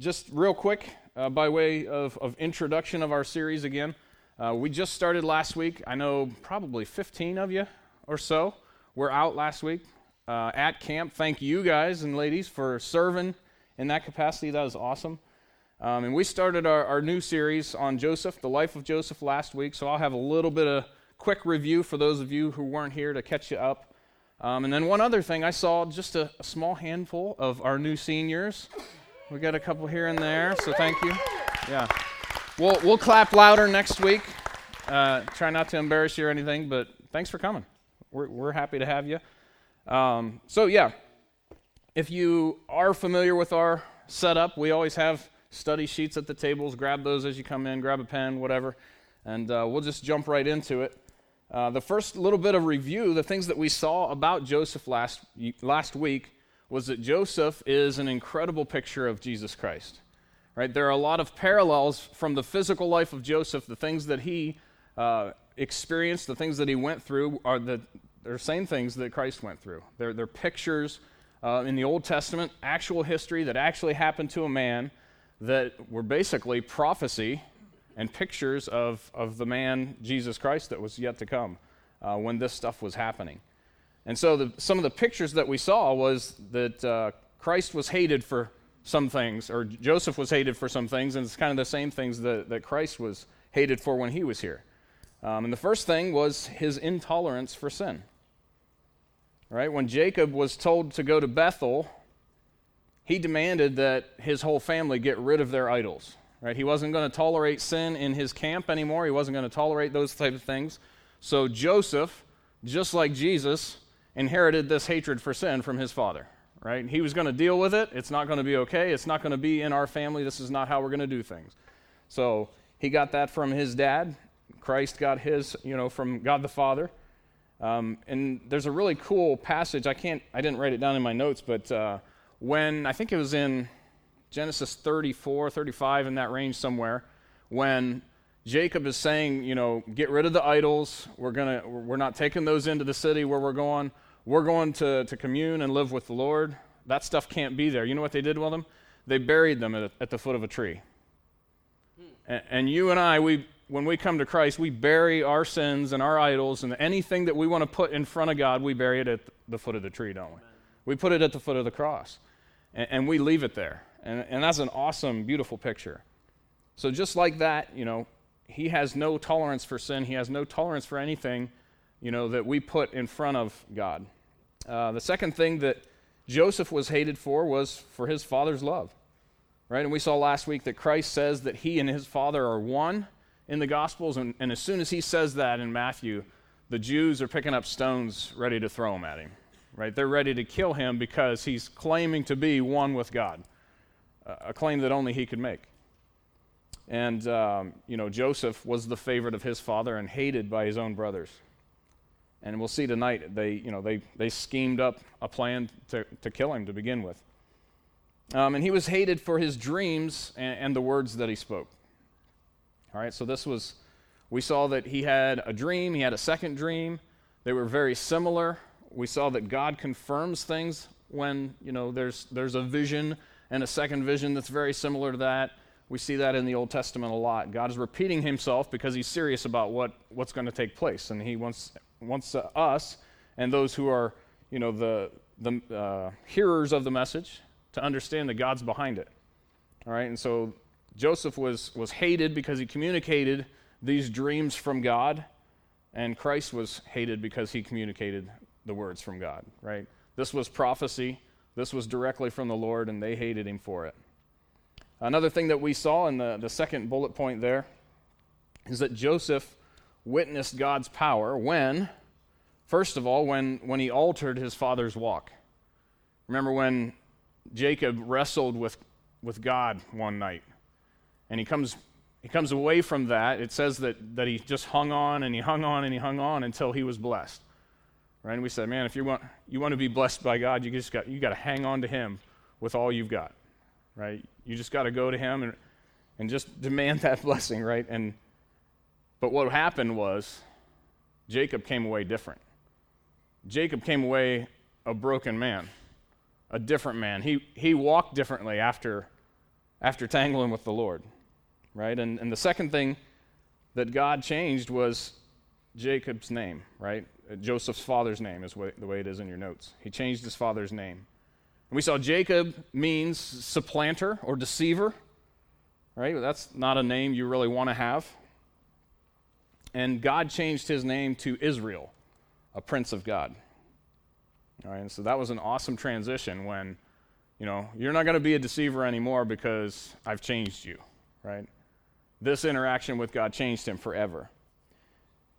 just real quick, uh, by way of, of introduction of our series again, uh, we just started last week. I know probably 15 of you or so were out last week uh, at camp. Thank you guys and ladies for serving in that capacity. That was awesome. Um, and we started our, our new series on Joseph, the life of Joseph, last week. So I'll have a little bit of quick review for those of you who weren't here to catch you up. Um, and then one other thing, I saw just a, a small handful of our new seniors. We got a couple here and there, so thank you. Yeah. We'll, we'll clap louder next week. Uh, try not to embarrass you or anything, but thanks for coming. We're, we're happy to have you. Um, so, yeah, if you are familiar with our setup, we always have study sheets at the tables. Grab those as you come in, grab a pen, whatever, and uh, we'll just jump right into it. Uh, the first little bit of review, the things that we saw about Joseph last, last week was that Joseph is an incredible picture of Jesus Christ. Right? There are a lot of parallels from the physical life of Joseph, the things that he uh, experienced, the things that he went through, are the they're same things that Christ went through. They're, they're pictures uh, in the Old Testament, actual history that actually happened to a man that were basically prophecy and pictures of, of the man, Jesus Christ, that was yet to come uh, when this stuff was happening. And so the, some of the pictures that we saw was that uh, Christ was hated for some things, or Joseph was hated for some things, and it's kind of the same things that, that Christ was hated for when he was here. Um, and the first thing was his intolerance for sin. Right? When Jacob was told to go to Bethel, he demanded that his whole family get rid of their idols. Right? He wasn't going to tolerate sin in his camp anymore. He wasn't going to tolerate those type of things. So Joseph, just like Jesus, inherited this hatred for sin from his father, right? He was going to deal with it. It's not going to be okay. It's not going to be in our family. This is not how we're going to do things. So he got that from his dad. Christ got his, you know, from God the Father. Um, and there's a really cool passage. I can't, I didn't write it down in my notes, but uh, when I think it was in Genesis 34, 35, in that range somewhere, when Jacob is saying, you know, get rid of the idols. We're gonna, we're not taking those into the city where we're going. We're going to, to commune and live with the Lord. That stuff can't be there. You know what they did with them? They buried them at, at the foot of a tree. And, and you and I, we, when we come to Christ, we bury our sins and our idols and anything that we want to put in front of God, we bury it at the foot of the tree, don't we? We put it at the foot of the cross. And, and we leave it there. And, and that's an awesome, beautiful picture. So just like that, you know, he has no tolerance for sin. He has no tolerance for anything, you know, that we put in front of God. Uh, the second thing that Joseph was hated for was for his father's love, right? And we saw last week that Christ says that he and his father are one in the Gospels, and, and as soon as he says that in Matthew, the Jews are picking up stones ready to throw them at him, right? They're ready to kill him because he's claiming to be one with God, a claim that only he could make. And, um, you know, Joseph was the favorite of his father and hated by his own brothers. And we'll see tonight, they, you know, they, they schemed up a plan to, to kill him to begin with. Um, and he was hated for his dreams and, and the words that he spoke. All right, so this was, we saw that he had a dream, he had a second dream. They were very similar. We saw that God confirms things when, you know, there's, there's a vision and a second vision that's very similar to that. We see that in the Old Testament a lot. God is repeating himself because he's serious about what, what's going to take place. And he wants, wants uh, us and those who are, you know, the, the uh, hearers of the message to understand that God's behind it. All right, and so Joseph was, was hated because he communicated these dreams from God, and Christ was hated because he communicated the words from God, right? This was prophecy. This was directly from the Lord, and they hated him for it. Another thing that we saw in the, the second bullet point there is that Joseph witnessed God's power when, first of all, when, when he altered his father's walk. Remember when Jacob wrestled with, with God one night and he comes, he comes away from that. It says that, that he just hung on and he hung on and he hung on until he was blessed. Right? And we said, man, if you want, you want to be blessed by God, you just got, you got to hang on to him with all you've got right? You just got to go to him and, and just demand that blessing, right? And but what happened was Jacob came away different. Jacob came away a broken man, a different man. He he walked differently after after tangling with the Lord, right? And, and the second thing that God changed was Jacob's name, right? Joseph's father's name is the way it is in your notes. He changed his father's name. And we saw Jacob means supplanter or deceiver, right? That's not a name you really want to have. And God changed his name to Israel, a prince of God. All right, and so that was an awesome transition when, you know, you're not going to be a deceiver anymore because I've changed you, right? This interaction with God changed him forever.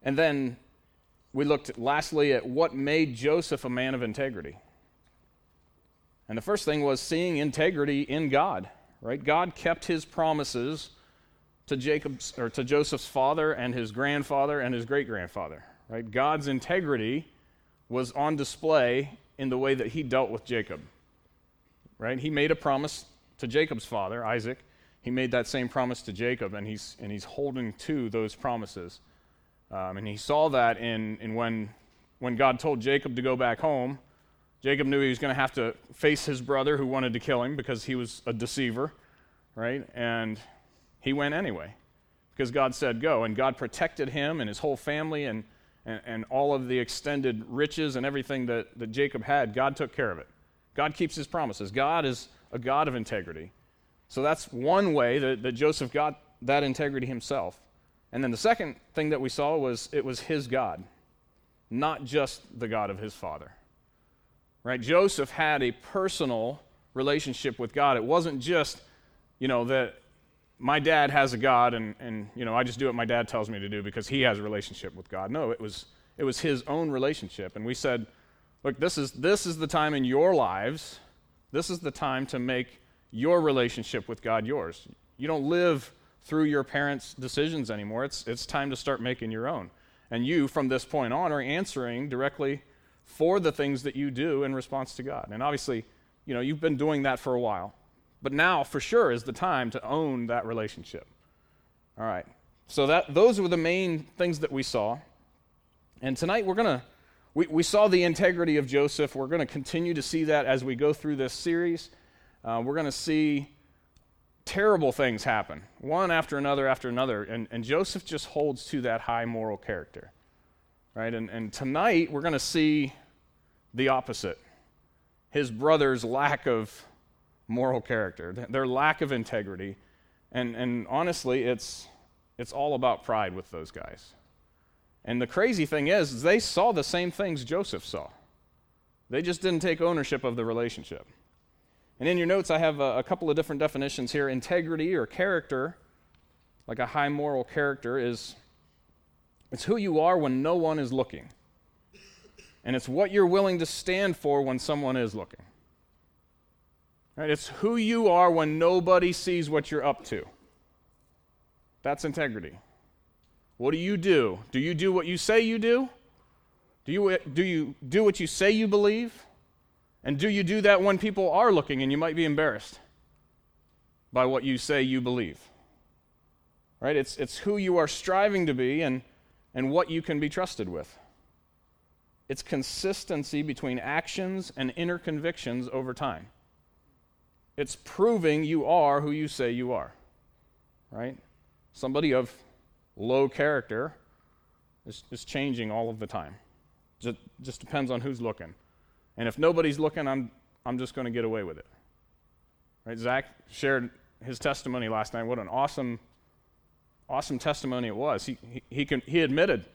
And then we looked lastly at what made Joseph a man of integrity. And the first thing was seeing integrity in God, right? God kept his promises to Jacob's or to Joseph's father and his grandfather and his great-grandfather, right? God's integrity was on display in the way that he dealt with Jacob. Right? He made a promise to Jacob's father, Isaac. He made that same promise to Jacob, and he's, and he's holding to those promises. Um, and he saw that in, in when, when God told Jacob to go back home. Jacob knew he was going to have to face his brother who wanted to kill him because he was a deceiver, right? And he went anyway because God said go. And God protected him and his whole family and, and, and all of the extended riches and everything that, that Jacob had. God took care of it. God keeps his promises. God is a God of integrity. So that's one way that, that Joseph got that integrity himself. And then the second thing that we saw was it was his God, not just the God of his father. Right? Joseph had a personal relationship with God. It wasn't just, you know, that my dad has a God and, and you know, I just do what my dad tells me to do because he has a relationship with God. No, it was it was his own relationship. And we said, look, this is this is the time in your lives, this is the time to make your relationship with God yours. You don't live through your parents' decisions anymore. It's it's time to start making your own. And you, from this point on, are answering directly for the things that you do in response to God. And obviously, you know, you've been doing that for a while. But now, for sure, is the time to own that relationship. All right. So that those were the main things that we saw. And tonight we're going to we, we saw the integrity of Joseph. We're going to continue to see that as we go through this series. Uh, we're going to see terrible things happen, one after another after another. And, and Joseph just holds to that high moral character. Right? And, and tonight we're going to see the opposite his brother's lack of moral character, their lack of integrity. And, and honestly, it's, it's all about pride with those guys. And the crazy thing is, they saw the same things Joseph saw. They just didn't take ownership of the relationship. And in your notes, I have a, a couple of different definitions here. Integrity or character, like a high moral character, is it's who you are when no one is looking. And it's what you're willing to stand for when someone is looking. Right? It's who you are when nobody sees what you're up to. That's integrity. What do you do? Do you do what you say you do? Do you, do you do what you say you believe? And do you do that when people are looking and you might be embarrassed by what you say you believe? Right? It's, it's who you are striving to be and, and what you can be trusted with. It's consistency between actions and inner convictions over time. It's proving you are who you say you are, right? Somebody of low character is, is changing all of the time. Just, just depends on who's looking. And if nobody's looking, I'm, I'm just going to get away with it. Right? Zach shared his testimony last night. What an awesome, awesome testimony it was. He, he, he, can, he admitted,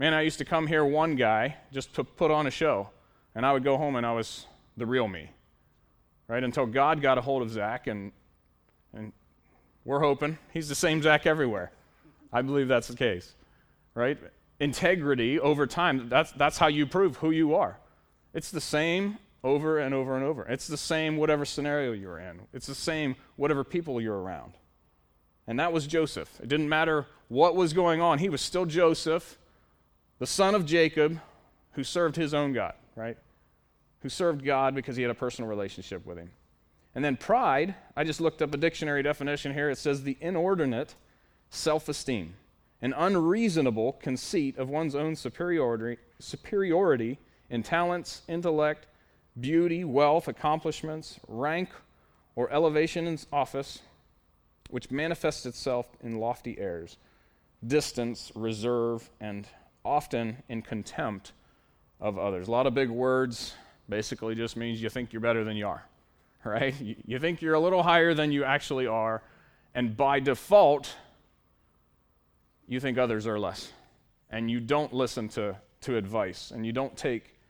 man, I used to come here one guy just to put on a show, and I would go home and I was the real me right? Until God got a hold of Zach, and, and we're hoping he's the same Zach everywhere. I believe that's the case, right? Integrity over time, that's, that's how you prove who you are. It's the same over and over and over. It's the same whatever scenario you're in, it's the same whatever people you're around. And that was Joseph. It didn't matter what was going on, he was still Joseph, the son of Jacob, who served his own God, right? who served God because he had a personal relationship with him. And then pride, I just looked up a dictionary definition here. It says the inordinate self esteem, an unreasonable conceit of one's own superiority, superiority in talents, intellect, beauty, wealth, accomplishments, rank, or elevation in office, which manifests itself in lofty airs, distance, reserve, and often in contempt of others. A lot of big words basically just means you think you're better than you are, right? You think you're a little higher than you actually are, and by default, you think others are less. And you don't listen to, to advice, and you don't take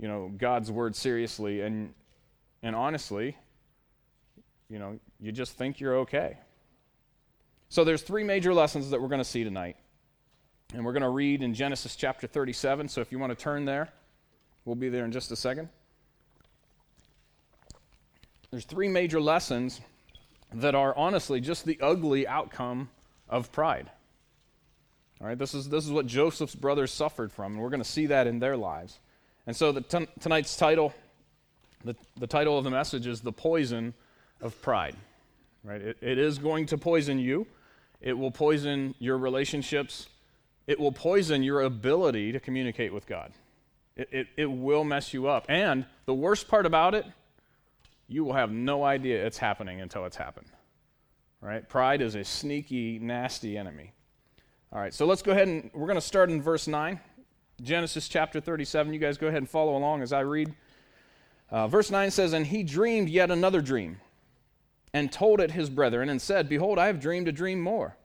you know, God's word seriously, and, and honestly, you know, you just think you're okay. So there's three major lessons that we're going to see tonight. And we're going to read in Genesis chapter 37. So if you want to turn there, we'll be there in just a second. There's three major lessons that are honestly just the ugly outcome of pride. All right, this is, this is what Joseph's brothers suffered from, and we're going to see that in their lives. And so the t- tonight's title, the, the title of the message is The Poison of Pride. Right? It, it is going to poison you, it will poison your relationships, it will poison your ability to communicate with God. It, it, it will mess you up. And the worst part about it, you will have no idea it's happening until it's happened. Right? Pride is a sneaky, nasty enemy. All right, so let's go ahead and we're going to start in verse 9. Genesis chapter 37. You guys go ahead and follow along as I read. Uh, verse 9 says, And he dreamed yet another dream, and told it his brethren, and said, Behold, I have dreamed a dream more.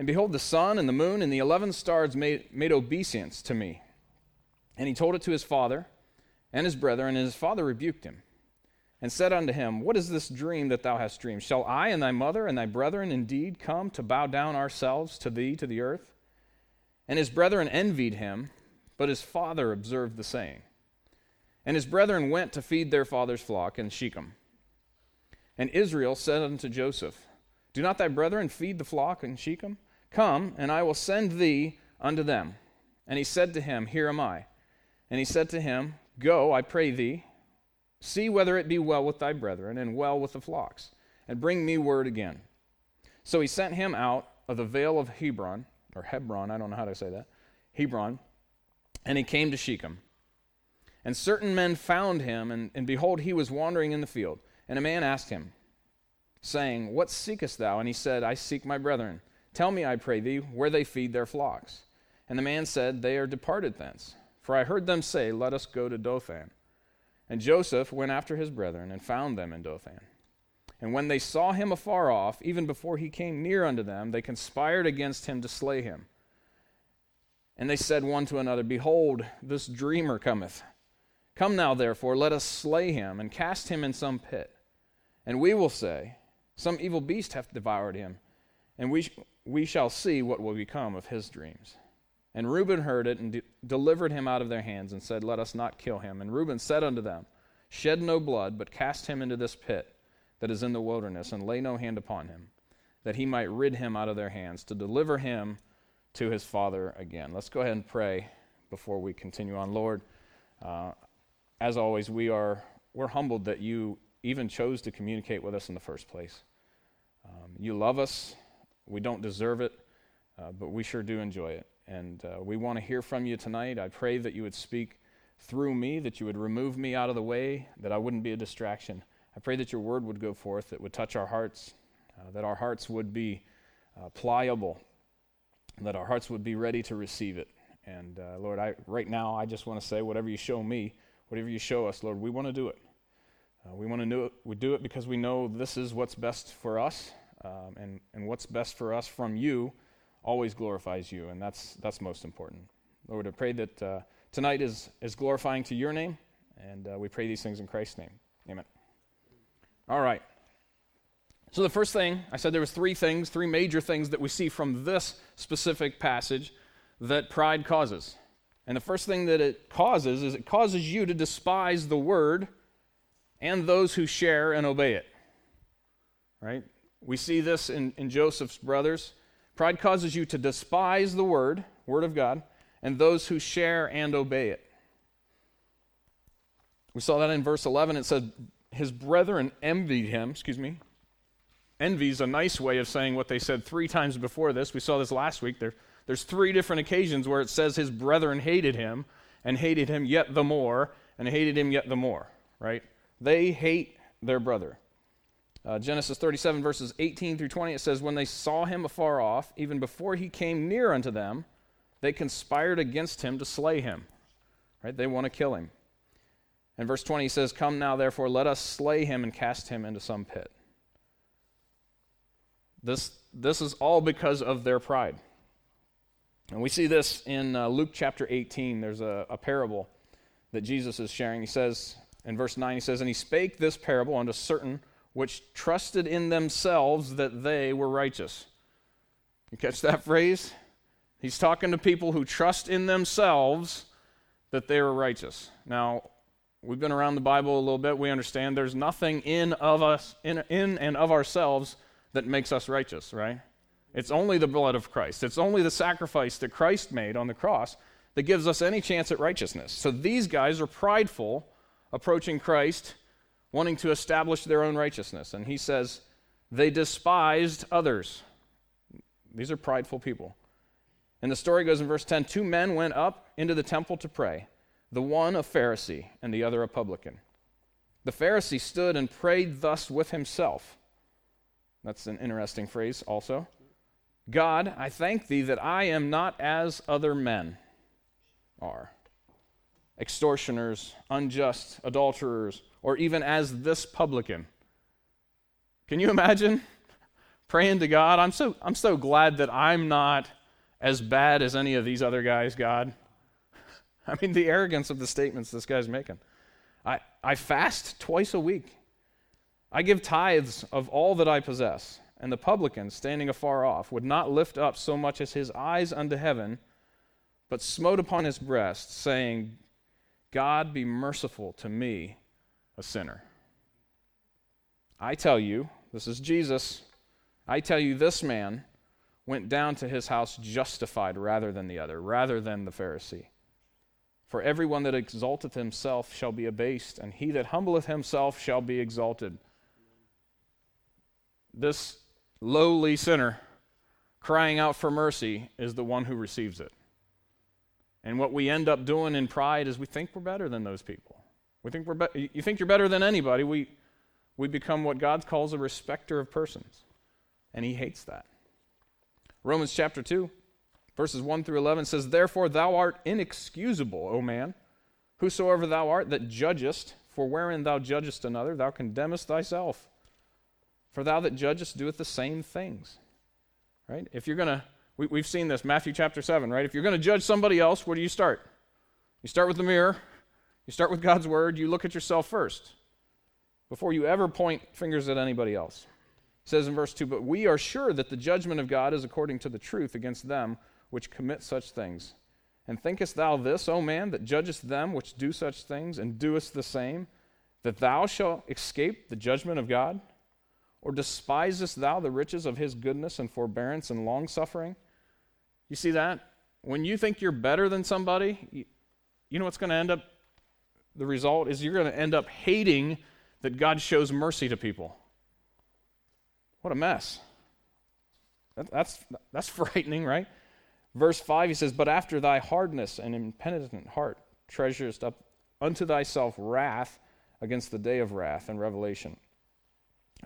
And behold, the sun and the moon and the eleven stars made, made obeisance to me. And he told it to his father and his brethren, and his father rebuked him, and said unto him, What is this dream that thou hast dreamed? Shall I and thy mother and thy brethren indeed come to bow down ourselves to thee to the earth? And his brethren envied him, but his father observed the saying. And his brethren went to feed their father's flock in Shechem. And Israel said unto Joseph, Do not thy brethren feed the flock in Shechem? Come, and I will send thee unto them. And he said to him, Here am I. And he said to him, Go, I pray thee, see whether it be well with thy brethren, and well with the flocks, and bring me word again. So he sent him out of the vale of Hebron, or Hebron, I don't know how to say that, Hebron, and he came to Shechem. And certain men found him, and, and behold, he was wandering in the field. And a man asked him, saying, What seekest thou? And he said, I seek my brethren. Tell me, I pray thee, where they feed their flocks. And the man said, They are departed thence. For I heard them say, Let us go to Dothan. And Joseph went after his brethren and found them in Dothan. And when they saw him afar off, even before he came near unto them, they conspired against him to slay him. And they said one to another, Behold, this dreamer cometh. Come now, therefore, let us slay him and cast him in some pit. And we will say, Some evil beast hath devoured him and we, sh- we shall see what will become of his dreams. And Reuben heard it and de- delivered him out of their hands and said, Let us not kill him. And Reuben said unto them, Shed no blood, but cast him into this pit that is in the wilderness, and lay no hand upon him, that he might rid him out of their hands, to deliver him to his father again. Let's go ahead and pray before we continue on. Lord, uh, as always, we are we're humbled that you even chose to communicate with us in the first place. Um, you love us we don't deserve it, uh, but we sure do enjoy it. And uh, we want to hear from you tonight. I pray that you would speak through me, that you would remove me out of the way, that I wouldn't be a distraction. I pray that your word would go forth, that would touch our hearts, uh, that our hearts would be uh, pliable, that our hearts would be ready to receive it. And uh, Lord, I, right now, I just want to say, whatever you show me, whatever you show us, Lord, we want to do it. Uh, we want to do it. We do it because we know this is what's best for us um, and, and what's best for us from you always glorifies you, and that's, that's most important. Lord, I pray that uh, tonight is, is glorifying to your name, and uh, we pray these things in Christ's name. Amen. All right. So the first thing, I said there was three things, three major things that we see from this specific passage that pride causes. And the first thing that it causes is it causes you to despise the word and those who share and obey it. Right? We see this in, in Joseph's brothers. Pride causes you to despise the word, word of God, and those who share and obey it. We saw that in verse 11. It said, His brethren envied him. Excuse me. Envy is a nice way of saying what they said three times before this. We saw this last week. There, there's three different occasions where it says his brethren hated him, and hated him yet the more, and hated him yet the more, right? They hate their brother. Uh, Genesis 37, verses 18 through 20, it says, When they saw him afar off, even before he came near unto them, they conspired against him to slay him. Right? They want to kill him. And verse 20 says, Come now, therefore, let us slay him and cast him into some pit. This, this is all because of their pride. And we see this in uh, Luke chapter 18. There's a, a parable that Jesus is sharing. He says, in verse 9, he says, And he spake this parable unto certain which trusted in themselves that they were righteous. You catch that phrase? He's talking to people who trust in themselves that they are righteous. Now, we've been around the Bible a little bit. We understand there's nothing in of us in, in and of ourselves that makes us righteous, right? It's only the blood of Christ. It's only the sacrifice that Christ made on the cross that gives us any chance at righteousness. So these guys are prideful approaching Christ wanting to establish their own righteousness. And he says, they despised others. These are prideful people. And the story goes in verse 10 Two men went up into the temple to pray, the one a Pharisee and the other a publican. The Pharisee stood and prayed thus with himself. That's an interesting phrase, also. God, I thank thee that I am not as other men are extortioners, unjust, adulterers, or even as this publican. Can you imagine praying to God? I'm so, I'm so glad that I'm not as bad as any of these other guys, God. I mean, the arrogance of the statements this guy's making. I, I fast twice a week. I give tithes of all that I possess. And the publican, standing afar off, would not lift up so much as his eyes unto heaven, but smote upon his breast, saying, God be merciful to me, a sinner. I tell you, this is Jesus, I tell you, this man went down to his house justified rather than the other, rather than the Pharisee. For everyone that exalteth himself shall be abased, and he that humbleth himself shall be exalted. This lowly sinner crying out for mercy is the one who receives it. And what we end up doing in pride is we think we're better than those people. We think we're be- you think you're better than anybody. We, we become what God calls a respecter of persons. And he hates that. Romans chapter 2, verses 1 through 11 says, Therefore thou art inexcusable, O man, whosoever thou art that judgest, for wherein thou judgest another, thou condemnest thyself. For thou that judgest doeth the same things. Right? If you're going to we, have seen this, Matthew chapter 7, right? If you're going to judge somebody else, where do you start? You start with the mirror, you start with God's word, you look at yourself first before you ever point fingers at anybody else. It says in verse 2 But we are sure that the judgment of God is according to the truth against them which commit such things. And thinkest thou this, O man, that judgest them which do such things, and doest the same, that thou shalt escape the judgment of God? Or despisest thou the riches of his goodness and forbearance and longsuffering? You see that? When you think you're better than somebody, you, you know what's going to end up? The result is you're going to end up hating that God shows mercy to people. What a mess. That, that's, that's frightening, right? Verse 5, he says, But after thy hardness and impenitent heart treasurest up unto thyself wrath against the day of wrath and revelation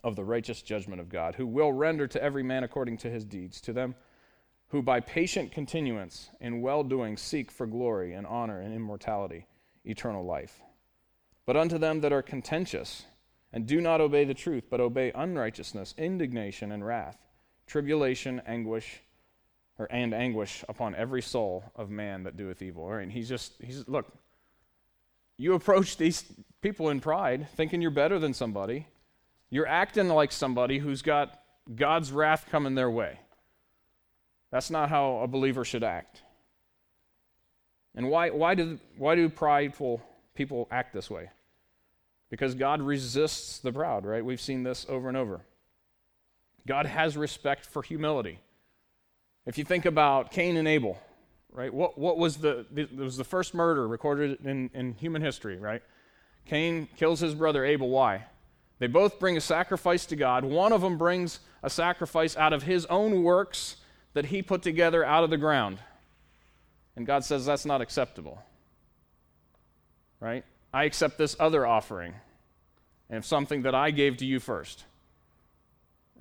of the righteous judgment of God, who will render to every man according to his deeds. To them who by patient continuance in well doing seek for glory and honor and immortality, eternal life. But unto them that are contentious and do not obey the truth, but obey unrighteousness, indignation, and wrath, tribulation, anguish, or and anguish upon every soul of man that doeth evil. All right, he's just he's look. You approach these people in pride, thinking you're better than somebody. You're acting like somebody who's got God's wrath coming their way. That's not how a believer should act. And why, why, do, why do prideful people act this way? Because God resists the proud, right? We've seen this over and over. God has respect for humility. If you think about Cain and Abel, right? What, what was the, it was the first murder recorded in, in human history, right? Cain kills his brother Abel. Why? They both bring a sacrifice to God. One of them brings a sacrifice out of his own works that he put together out of the ground. And God says that's not acceptable. Right? I accept this other offering and something that I gave to you first.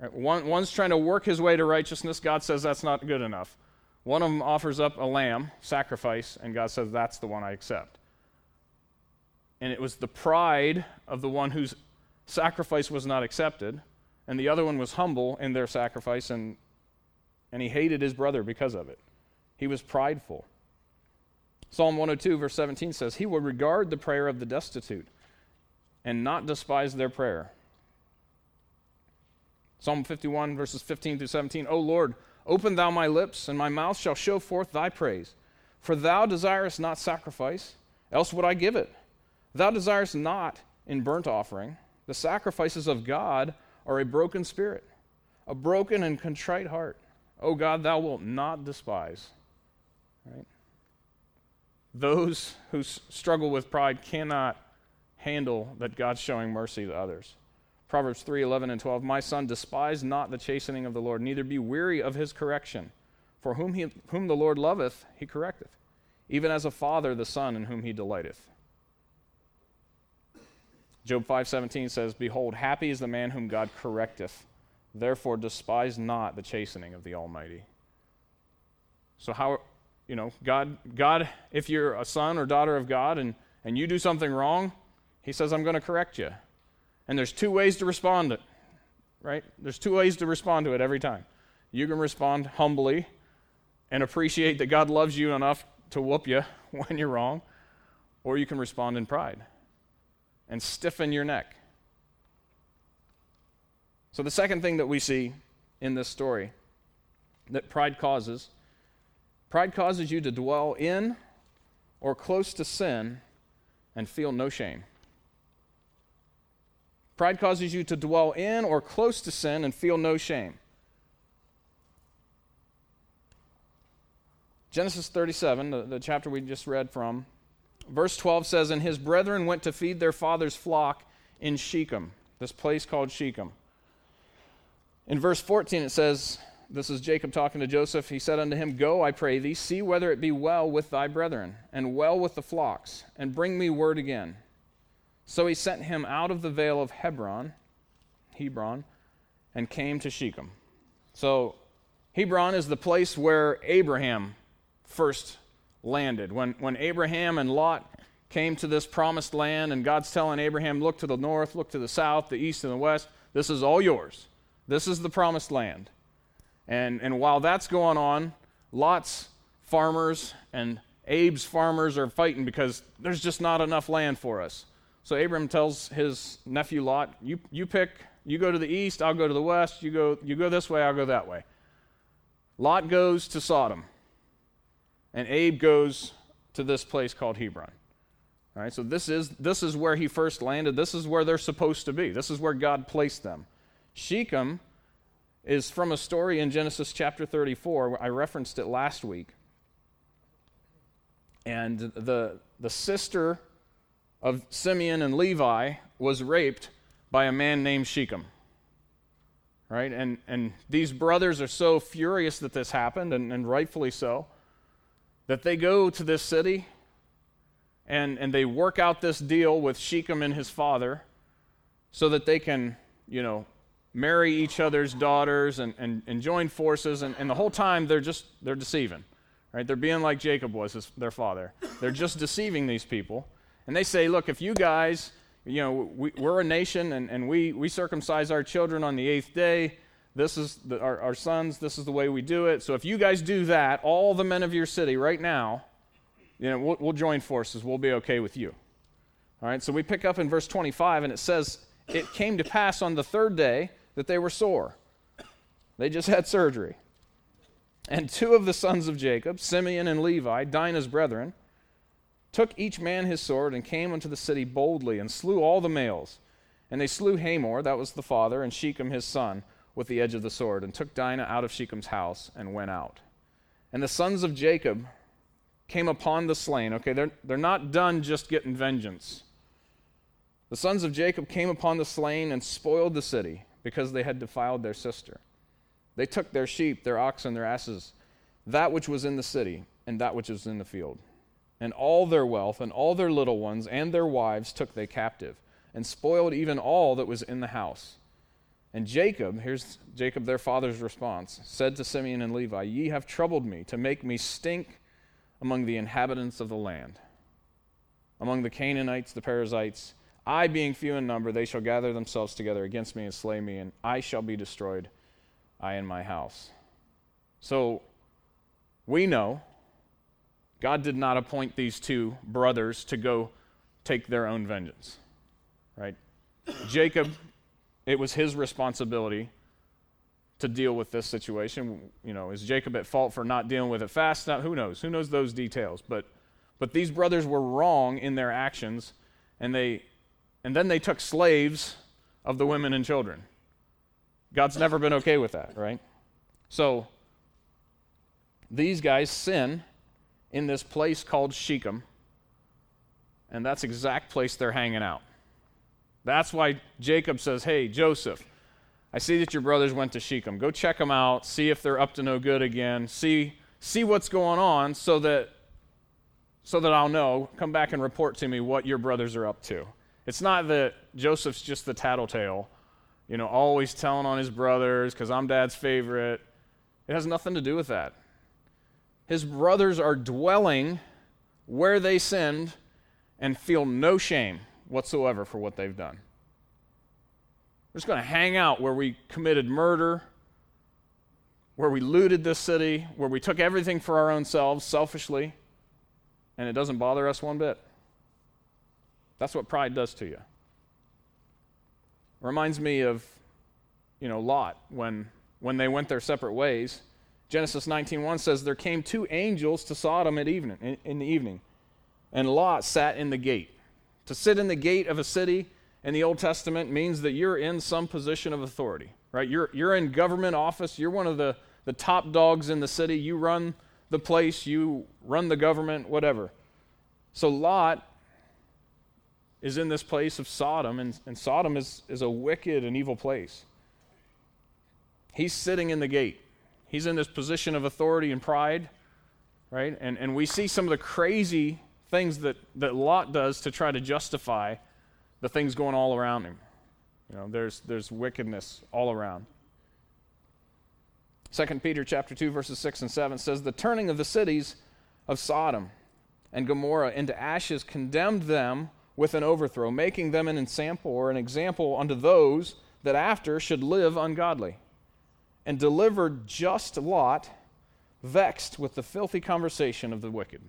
Right? One, one's trying to work his way to righteousness. God says that's not good enough. One of them offers up a lamb, sacrifice, and God says that's the one I accept. And it was the pride of the one whose sacrifice was not accepted, and the other one was humble in their sacrifice, and, and he hated his brother because of it. He was prideful. Psalm 102, verse 17 says, He will regard the prayer of the destitute and not despise their prayer. Psalm 51, verses 15 through 17, O Lord, open thou my lips, and my mouth shall show forth thy praise. For thou desirest not sacrifice, else would I give it. Thou desirest not in burnt offering. The sacrifices of God are a broken spirit, a broken and contrite heart. O God, thou wilt not despise. Right? Those who struggle with pride cannot handle that God's showing mercy to others. Proverbs 3 11 and 12. My son, despise not the chastening of the Lord, neither be weary of his correction. For whom, he, whom the Lord loveth, he correcteth, even as a father the son in whom he delighteth. Job 5:17 says, "Behold, happy is the man whom God correcteth. Therefore despise not the chastening of the Almighty." So how you know, God, God, if you're a son or daughter of God and, and you do something wrong, He says, I'm going to correct you. And there's two ways to respond to it, right? There's two ways to respond to it every time. You can respond humbly and appreciate that God loves you enough to whoop you when you're wrong, or you can respond in pride and stiffen your neck. So, the second thing that we see in this story that pride causes Pride causes you to dwell in or close to sin and feel no shame. Pride causes you to dwell in or close to sin and feel no shame. Genesis 37, the, the, chapter we just read from, verse 12 says, And his brethren went to feed their father's flock in Shechem, this place called Shechem. In verse 14, it says, this is Jacob talking to Joseph. He said unto him, Go, I pray thee, see whether it be well with thy brethren, and well with the flocks, and bring me word again. So he sent him out of the vale of Hebron, Hebron, and came to Shechem. So Hebron is the place where Abraham first landed. When, when Abraham and Lot came to this promised land, and God's telling Abraham, Look to the north, look to the south, the east, and the west, this is all yours. This is the promised land. And, and while that's going on, Lot's farmers and Abe's farmers are fighting because there's just not enough land for us. So Abram tells his nephew Lot, you, you pick, you go to the east, I'll go to the west, you go, you go this way, I'll go that way. Lot goes to Sodom, and Abe goes to this place called Hebron. All right, so this is, this is where he first landed. This is where they're supposed to be. This is where God placed them. Shechem is from a story in Genesis chapter 34. I referenced it last week. And the, the sister of Simeon and Levi was raped by a man named Shechem. Right? And, and these brothers are so furious that this happened, and, and rightfully so, that they go to this city and, and they work out this deal with Shechem and his father so that they can, you know, marry each other's daughters and, and, and join forces and, and the whole time they're just they're deceiving right? They're being like jacob was his, their father. They're just deceiving these people. And they say look if you guys you know we, are a nation and, and we, we circumcise our children on the eighth day. This is the, our, our sons. This is the way we do it. So if you guys do that all the men of your city right now you know we'll, we'll join forces. We'll be okay with you. All right? So we pick up in verse 25 and it says it came to pass on the third day that they were sore. They just had surgery. And two of the sons of Jacob, Simeon and Levi, Dinah's brethren, took each man his sword and came unto the city boldly and slew all the males. And they slew Hamor, that was the father, and Shechem his son, with the edge of the sword, and took Dinah out of Shechem's house and went out. And the sons of Jacob came upon the slain. Okay, they're, they're not done just getting vengeance. The sons of Jacob came upon the slain and spoiled the city because they had defiled their sister. They took their sheep, their oxen, their asses, that which was in the city, and that which was in the field. And all their wealth, and all their little ones, and their wives took they captive, and spoiled even all that was in the house. And Jacob, here's Jacob, their father's response, said to Simeon and Levi, Ye have troubled me to make me stink among the inhabitants of the land, among the Canaanites, the Perizzites. I, being few in number, they shall gather themselves together against me and slay me, and I shall be destroyed, I and my house. So we know God did not appoint these two brothers to go take their own vengeance, right? Jacob, it was his responsibility to deal with this situation. You know, is Jacob at fault for not dealing with it fast? Not, who knows? Who knows those details? But, but these brothers were wrong in their actions, and, they, and then they took slaves of the women and children. God's never been okay with that, right? So, these guys sin in this place called Shechem, and that's exact place they're hanging out. That's why Jacob says, Hey, Joseph, I see that your brothers went to Shechem. Go check them out, see if they're up to no good again, see, see what's going on so that, so that I'll know. Come back and report to me what your brothers are up to. It's not that Joseph's just the tattletale, you know, always telling on his brothers because I'm dad's favorite. It has nothing to do with that. His brothers are dwelling where they sinned and feel no shame whatsoever for what they've done. We're just going to hang out where we committed murder, where we looted this city, where we took everything for our own selves selfishly, and it doesn't bother us one bit. That's what pride does to you. Reminds me of, you know, Lot when when they went their separate ways. Genesis 19:1 says there came two angels to Sodom at evening in, in the evening, and Lot sat in the gate. To sit in the gate of a city in the Old Testament means that you're in some position of authority, right? You're, you're in government office, you're one of the, the top dogs in the city, you run the place, you run the government, whatever. So Lot is in this place of Sodom, and, and Sodom is, is a wicked and evil place. He's sitting in the gate. He's in this position of authority and pride, right? And, and we see some of the crazy things that, that Lot does to try to justify the things going all around him. You know, there's, there's wickedness all around. 2 Peter chapter 2 verses 6 and 7 says the turning of the cities of Sodom and Gomorrah into ashes condemned them with an overthrow making them an ensample or an example unto those that after should live ungodly and delivered just Lot vexed with the filthy conversation of the wicked.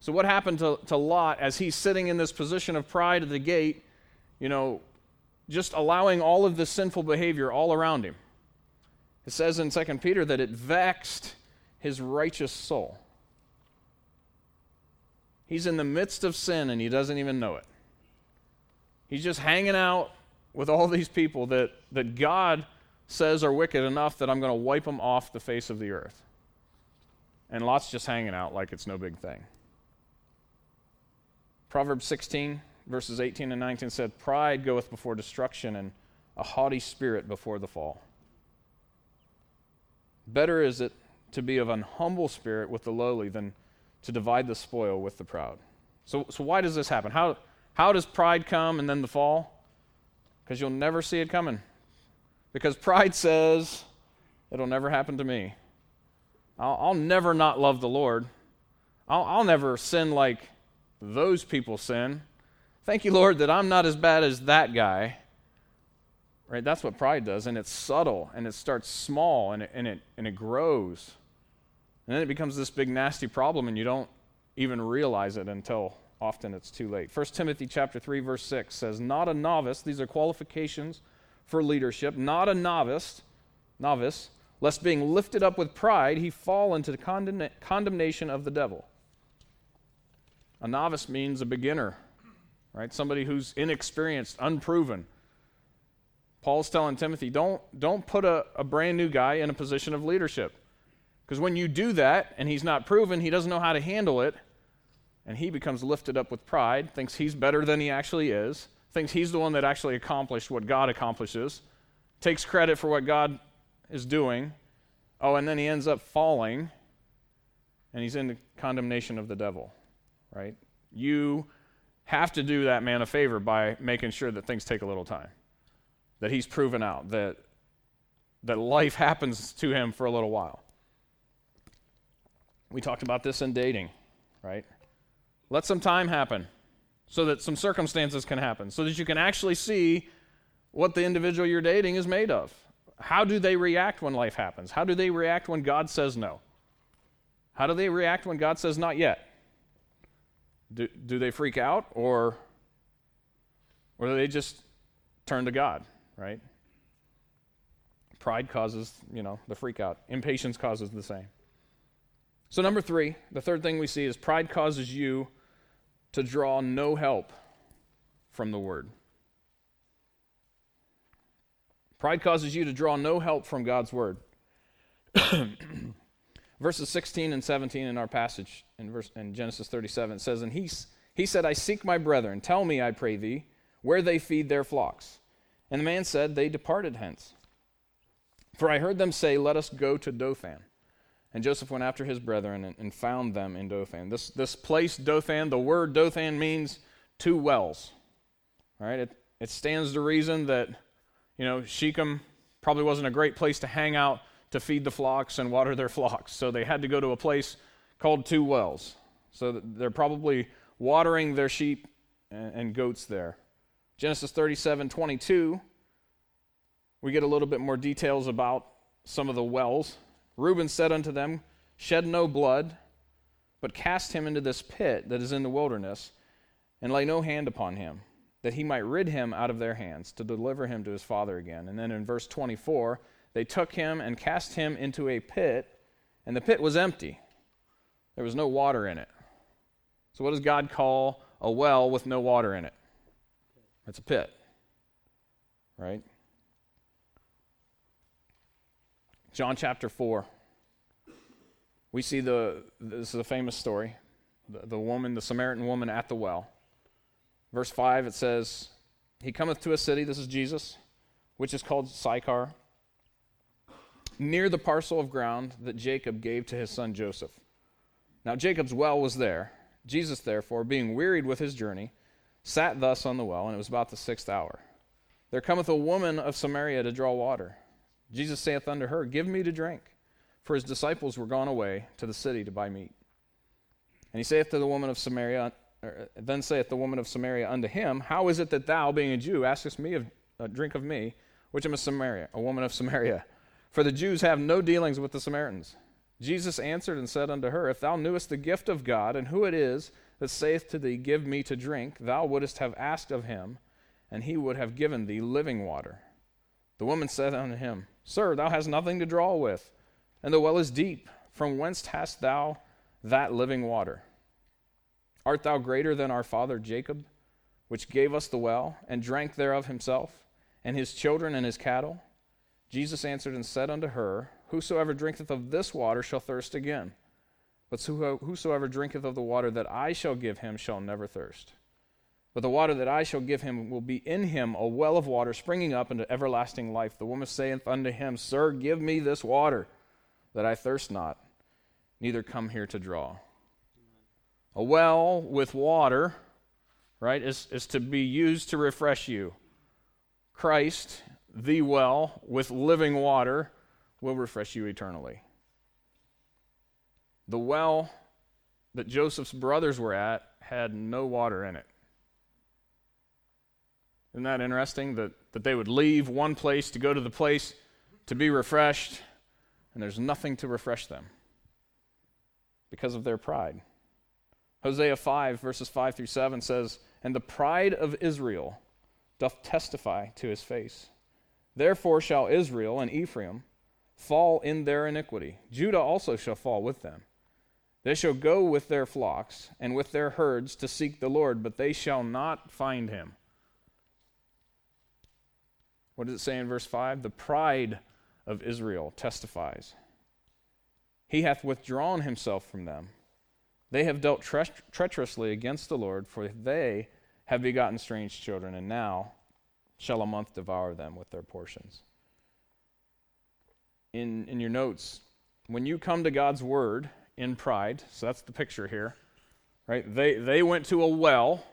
So, what happened to, to Lot as he's sitting in this position of pride at the gate, you know, just allowing all of this sinful behavior all around him? It says in 2 Peter that it vexed his righteous soul. He's in the midst of sin and he doesn't even know it. He's just hanging out with all these people that, that God says are wicked enough that I'm going to wipe them off the face of the earth. And Lot's just hanging out like it's no big thing. Proverbs 16, verses 18 and 19 said, Pride goeth before destruction, and a haughty spirit before the fall. Better is it to be of an humble spirit with the lowly than to divide the spoil with the proud. So, so why does this happen? How, how does pride come and then the fall? Because you'll never see it coming. Because pride says, it'll never happen to me. I'll, I'll never not love the Lord. I'll, I'll never sin like those people sin. Thank you, Lord, that I'm not as bad as that guy. Right? That's what pride does. And it's subtle and it starts small and it, and it, and it grows. And then it becomes this big nasty problem and you don't even realize it until often it's too late. 1 Timothy chapter 3 verse 6 says, "Not a novice, these are qualifications for leadership, not a novice, novice, lest being lifted up with pride he fall into the condemn- condemnation of the devil." A novice means a beginner, right? Somebody who's inexperienced, unproven. Paul's telling Timothy, don't, don't put a, a brand new guy in a position of leadership. Because when you do that and he's not proven, he doesn't know how to handle it, and he becomes lifted up with pride, thinks he's better than he actually is, thinks he's the one that actually accomplished what God accomplishes, takes credit for what God is doing. Oh, and then he ends up falling, and he's in the condemnation of the devil right? You have to do that man a favor by making sure that things take a little time. that he's proven out, that, that life happens to him for a little while. We talked about this in dating, right? Let some time happen so that some circumstances can happen, so that you can actually see what the individual you're dating is made of. How do they react when life happens? How do they react when God says no? How do they react when God says not yet? Do, do they freak out or, or do they just turn to God, right? Pride causes, you know, the freak out. Impatience causes the same. So, number three, the third thing we see is pride causes you to draw no help from the Word. Pride causes you to draw no help from God's Word. Verses 16 and 17 in our passage in, verse, in Genesis 37 says, And he, he said, I seek my brethren. Tell me, I pray thee, where they feed their flocks. And the man said, They departed hence. For I heard them say, Let us go to Dothan. And Joseph went after his brethren and, and found them in Dothan. This, this place, Dothan, the word Dothan means two wells. All right, it, it stands to reason that, you know, Shechem probably wasn't a great place to hang out to feed the flocks and water their flocks. So they had to go to a place called Two Wells. So they're probably watering their sheep and goats there. Genesis 37 22, we get a little bit more details about some of the wells. Reuben said unto them, Shed no blood, but cast him into this pit that is in the wilderness, and lay no hand upon him, that he might rid him out of their hands, to deliver him to his father again. And then in verse 24, they took him and cast him into a pit, and the pit was empty. There was no water in it. So, what does God call a well with no water in it? It's a pit, right? John chapter 4. We see the, this is a famous story. The, the woman, the Samaritan woman at the well. Verse 5, it says, He cometh to a city, this is Jesus, which is called Sychar, near the parcel of ground that Jacob gave to his son Joseph. Now Jacob's well was there. Jesus, therefore, being wearied with his journey, sat thus on the well, and it was about the sixth hour. There cometh a woman of Samaria to draw water. Jesus saith unto her, Give me to drink. For his disciples were gone away to the city to buy meat. And he saith to the woman of Samaria, uh, then saith the woman of Samaria unto him, How is it that thou, being a Jew, askest me of a drink of me, which am a Samaria, a woman of Samaria? For the Jews have no dealings with the Samaritans. Jesus answered and said unto her, If thou knewest the gift of God, and who it is that saith to thee, Give me to drink, thou wouldst have asked of him, and he would have given thee living water. The woman said unto him, Sir, thou hast nothing to draw with, and the well is deep. From whence hast thou that living water? Art thou greater than our father Jacob, which gave us the well, and drank thereof himself, and his children and his cattle? Jesus answered and said unto her, Whosoever drinketh of this water shall thirst again. But whosoever drinketh of the water that I shall give him shall never thirst. But the water that I shall give him will be in him a well of water springing up into everlasting life. The woman saith unto him, Sir, give me this water, that I thirst not, neither come here to draw. A well with water, right, is, is to be used to refresh you. Christ the well with living water will refresh you eternally. The well that Joseph's brothers were at had no water in it. Isn't that interesting? That, that they would leave one place to go to the place to be refreshed, and there's nothing to refresh them because of their pride. Hosea 5, verses 5 through 7 says, And the pride of Israel doth testify to his face. Therefore shall Israel and Ephraim fall in their iniquity. Judah also shall fall with them. They shall go with their flocks and with their herds to seek the Lord, but they shall not find him. What does it say in verse 5? The pride of Israel testifies. He hath withdrawn himself from them. They have dealt tre- treacherously against the Lord, for they have begotten strange children, and now shall a month devour them with their portions. In, in your notes, when you come to God's word in pride, so that's the picture here, right? They, they went to a well.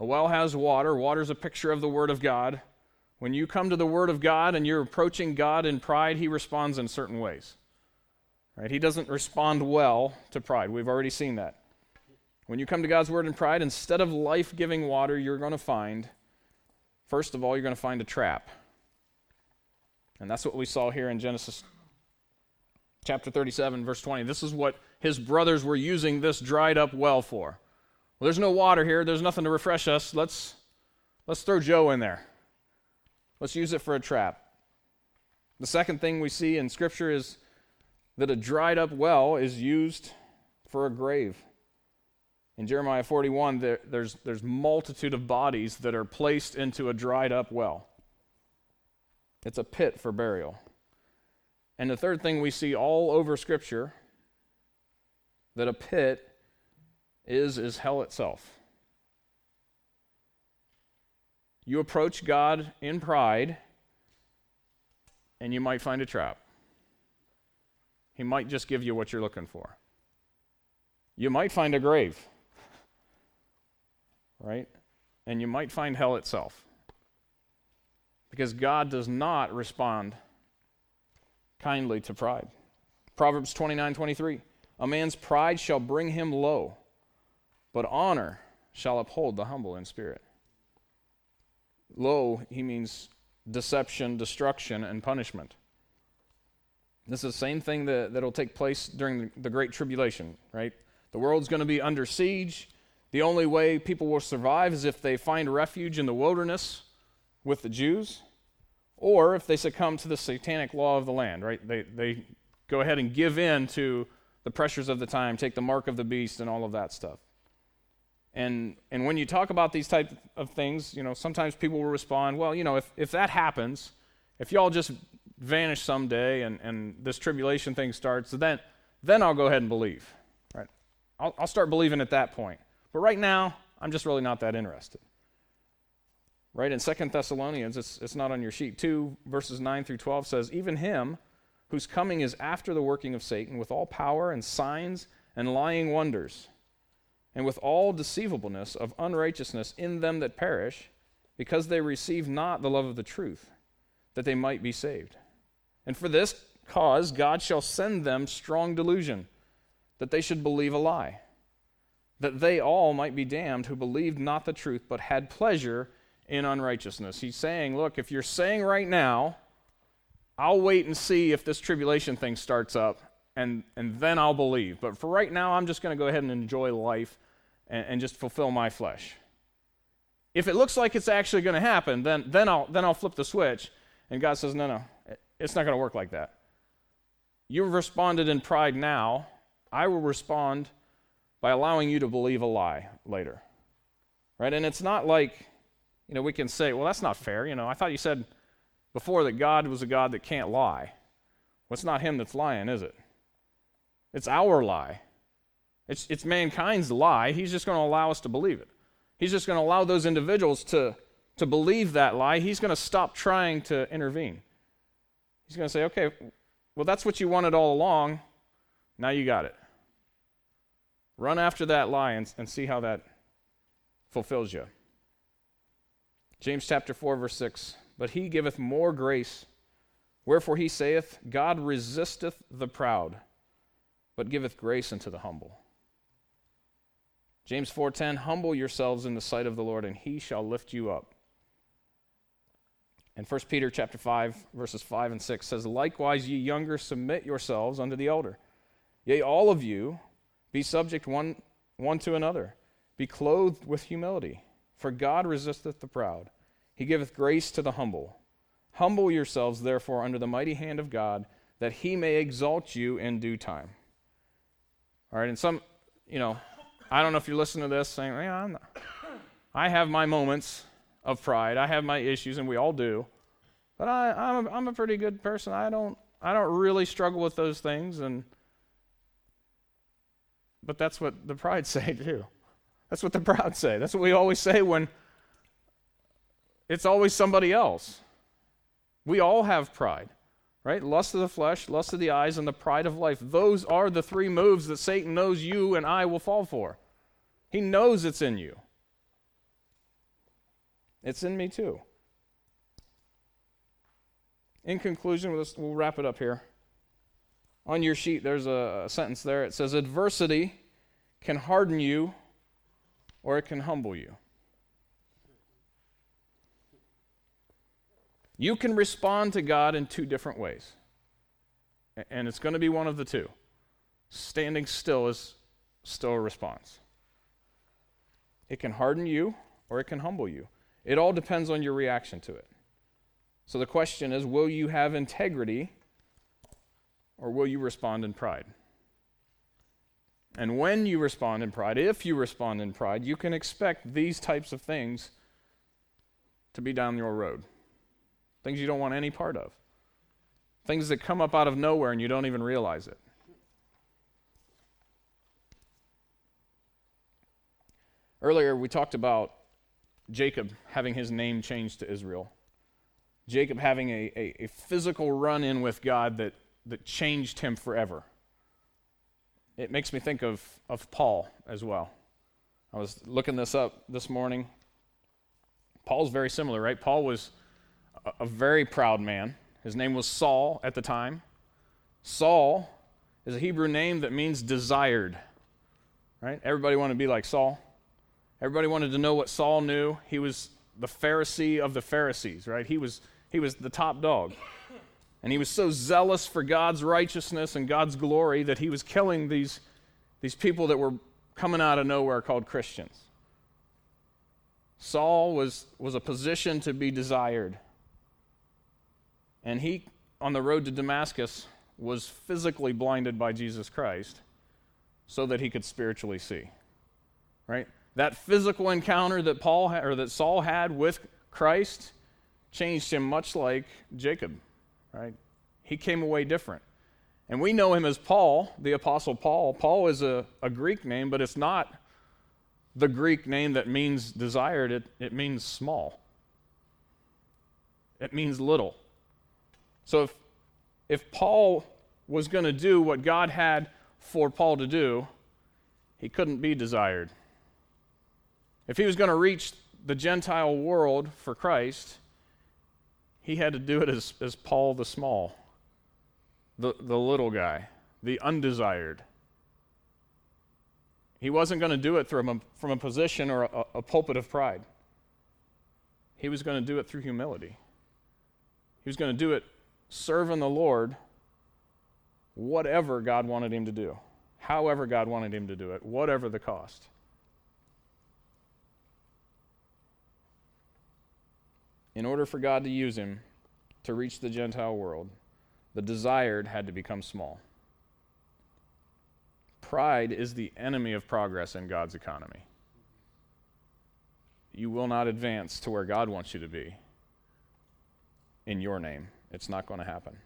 A well has water. Water is a picture of the word of God. When you come to the Word of God and you're approaching God in pride, He responds in certain ways. Right? He doesn't respond well to pride. We've already seen that. When you come to God's Word in pride, instead of life giving water, you're going to find, first of all, you're going to find a trap. And that's what we saw here in Genesis chapter 37, verse 20. This is what his brothers were using this dried up well for. Well, there's no water here, there's nothing to refresh us. Let's, let's throw Joe in there. Let's use it for a trap. The second thing we see in Scripture is that a dried up well is used for a grave. In Jeremiah 41, there, there's, there's multitude of bodies that are placed into a dried up well. It's a pit for burial. And the third thing we see all over Scripture that a pit is is hell itself. You approach God in pride, and you might find a trap. He might just give you what you're looking for. You might find a grave, right? And you might find hell itself. Because God does not respond kindly to pride. Proverbs 29 23. A man's pride shall bring him low, but honor shall uphold the humble in spirit. Low, he means deception, destruction, and punishment. This is the same thing that, that'll take place during the, the Great Tribulation, right? The world's going to be under siege. The only way people will survive is if they find refuge in the wilderness with the Jews or if they succumb to the satanic law of the land, right? They, they go ahead and give in to the pressures of the time, take the mark of the beast, and all of that stuff. And, and when you talk about these type of things, you know, sometimes people will respond, well, you know, if, if that happens, if y'all just vanish someday and, and this tribulation thing starts, then, then I'll go ahead and believe, right? I'll, I'll start believing at that point. But right now, I'm just really not that interested right? In Second Thessalonians, it's, it's not on your sheet, 2 verses 9 through 12 says, Even him whose coming is after the working of Satan, with all power and signs and lying wonders, and with all deceivableness of unrighteousness in them that perish, because they receive not the love of the truth, that they might be saved. And for this cause God shall send them strong delusion, that they should believe a lie, that they all might be damned who believed not the truth, but had pleasure in unrighteousness. He's saying, look, if you're saying right now, I'll wait and see if this tribulation thing starts up, and, and then I'll believe. But for right now, I'm just going to go ahead and enjoy life and, and just fulfill my flesh. If it looks like it's actually going to happen, then, then, I'll, then I'll flip the switch. And God says, no, no, it's not going to work like that. You've responded in pride now. I will respond by allowing you to believe a lie later. Right? And it's not like you know, we can say, well, that's not fair. You know, I thought you said before that God was a God that can't lie. Well, it's not him that's lying, is it? It's our lie. It's, it's mankind's lie. He's just going to allow us to believe it. He's just going to allow those individuals to, to believe that lie. He's going to stop trying to intervene. He's going to say, okay, well, that's what you wanted all along. Now you got it. Run after that lie and, and see how that fulfills you. James chapter 4, verse 6 But he giveth more grace. Wherefore he saith, God resisteth the proud, but giveth grace unto the humble. James 4:10 Humble yourselves in the sight of the Lord and he shall lift you up. And 1 Peter chapter 5 verses 5 and 6 says likewise ye younger submit yourselves unto the elder. Yea all of you be subject one one to another. Be clothed with humility. For God resisteth the proud, he giveth grace to the humble. Humble yourselves, therefore, under the mighty hand of God, that he may exalt you in due time. All right, and some, you know, I don't know if you're listening to this saying, yeah, i have my moments of pride, I have my issues, and we all do. But I, I'm, a, I'm a pretty good person. I don't, I don't really struggle with those things, and but that's what the pride say too. That's what the proud say. That's what we always say when it's always somebody else. We all have pride, right? Lust of the flesh, lust of the eyes, and the pride of life. Those are the three moves that Satan knows you and I will fall for. He knows it's in you. It's in me too. in conclusion, we'll, wrap it up here. On your sheet, there's a sentence there. It says, Adversity can harden you or it can humble you. You can respond to God in two different ways. And it's going to be one of the two. Standing still is still a response. It can harden you or it can humble you. It all depends on your reaction to it. So the question is will you have integrity or will you respond in pride? And when you respond in pride, if you respond in pride, you can expect these types of things to be down your road. Things you don't want any part of. Things that come up out of nowhere and you don't even realize it. Earlier, we talked about Jacob having his name changed to Israel. Jacob having a, a, a physical run in with God that, that changed him forever. It makes me think of, of Paul as well. I was looking this up this morning. Paul's very similar, right? Paul was a, very proud man. His name was Saul at the time. Saul is a Hebrew name that means desired, right? Everybody wanted to be like Saul. Everybody wanted to know what Saul knew. He was the Pharisee of the Pharisees, right? He was, he was the top dog. And he was so zealous for God's righteousness and God's glory that he was killing these, these people that were coming out of nowhere called Christians. Saul was, was a position to be desired. And he, on the road to Damascus, was physically blinded by Jesus Christ so that he could spiritually see. Right? That physical encounter that Paul or that Saul had with Christ changed him much like Jacob, right? He came away different. And we know him as Paul, the Apostle Paul. Paul is a, a Greek name, but it's not the Greek name that means desired, it, it means small. It means little. So if, if Paul was going to do what God had for Paul to do, he couldn't be desired. If he was going to reach the Gentile world for Christ, he had to do it as, as Paul the small, the, the little guy, the undesired. He wasn't going to do it from a, from a position or a, a pulpit of pride. He was going to do it through humility. He was going to do it serving the Lord, whatever God wanted him to do, however God wanted him to do it, whatever the cost. in order for God to use him to reach the Gentile world, the desired had to become small. Pride is the enemy of progress in God's economy. You will not advance to where God wants you to be in your name. It's not going to happen.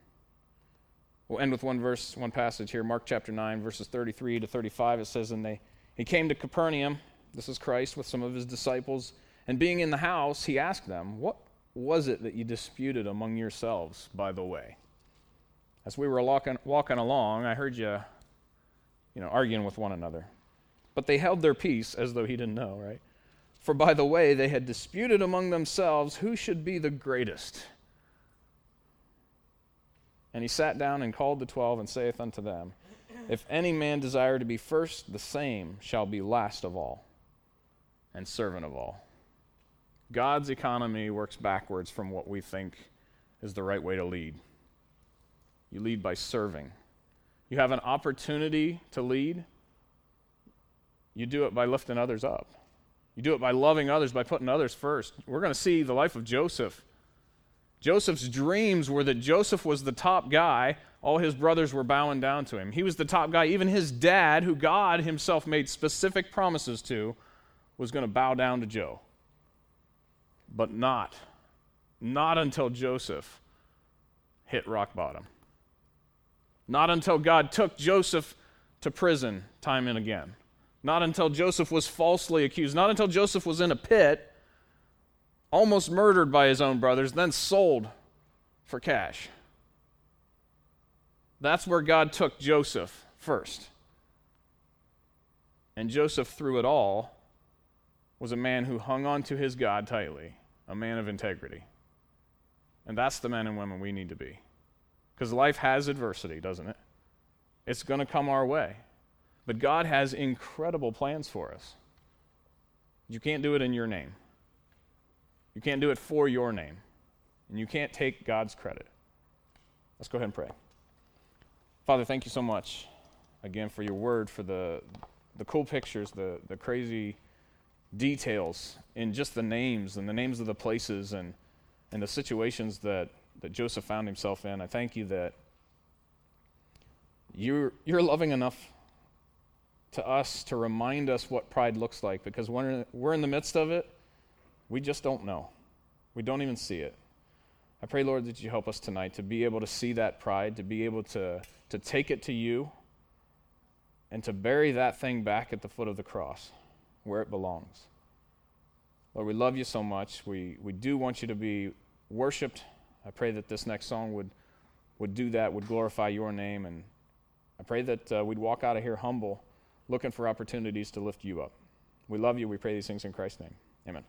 We'll end with one verse, one passage here, Mark chapter 9, verses 33 to 35. It says, And they, he came to Capernaum, this is Christ, with some of his disciples, and being in the house, he asked them, What was it that you disputed among yourselves, by the way? As we were walking, walking along, I heard you, you know, arguing with one another. But they held their peace as though he didn't know, right? For by the way, they had disputed among themselves who should be the greatest. And he sat down and called the twelve and saith unto them, If any man desire to be first, the same shall be last of all and servant of all. God's economy works backwards from what we think is the right way to lead. You lead by serving. You have an opportunity to lead, you do it by lifting others up. You do it by loving others, by putting others first. We're going to see the life of Joseph. Joseph's dreams were that Joseph was the top guy. All his brothers were bowing down to him. He was the top guy. Even his dad, who God himself made specific promises to, was going to bow down to Joe but not. Not until Joseph hit rock bottom. Not until God took Joseph to prison time and again. Not until Joseph was falsely accused. Not until Joseph was in a pit, almost murdered by his own brothers, then sold for cash. That's where God took Joseph first. And Joseph, through it all, was a man who hung on to his God tightly a man of integrity. And that's the men and women we need to be. Because life has adversity, doesn't it? It's going to come our way. But God has incredible plans for us. You can't do it in your name, you can't do it for your name, and you can't take God's credit. Let's go ahead and pray. Father, thank you so much again for your word, for the, the cool pictures, the, the crazy details in just the names and the names of the places and, and the situations that, that Joseph found himself in. I thank you that you're, you're loving enough to us to remind us what pride looks like because when we're in the midst of it, we just don't know. We don't even see it. I pray, Lord, that you help us tonight to be able to see that pride, to be able to, to take it to you, and to bury that thing back at the foot of the cross where it belongs. Lord, we love you so much. We, we do want you to be worshiped. I pray that this next song would, would do that, would glorify your name. And I pray that uh, we'd walk out of here humble, looking for opportunities to lift you up. We love you. We pray these things in Christ's name. Amen.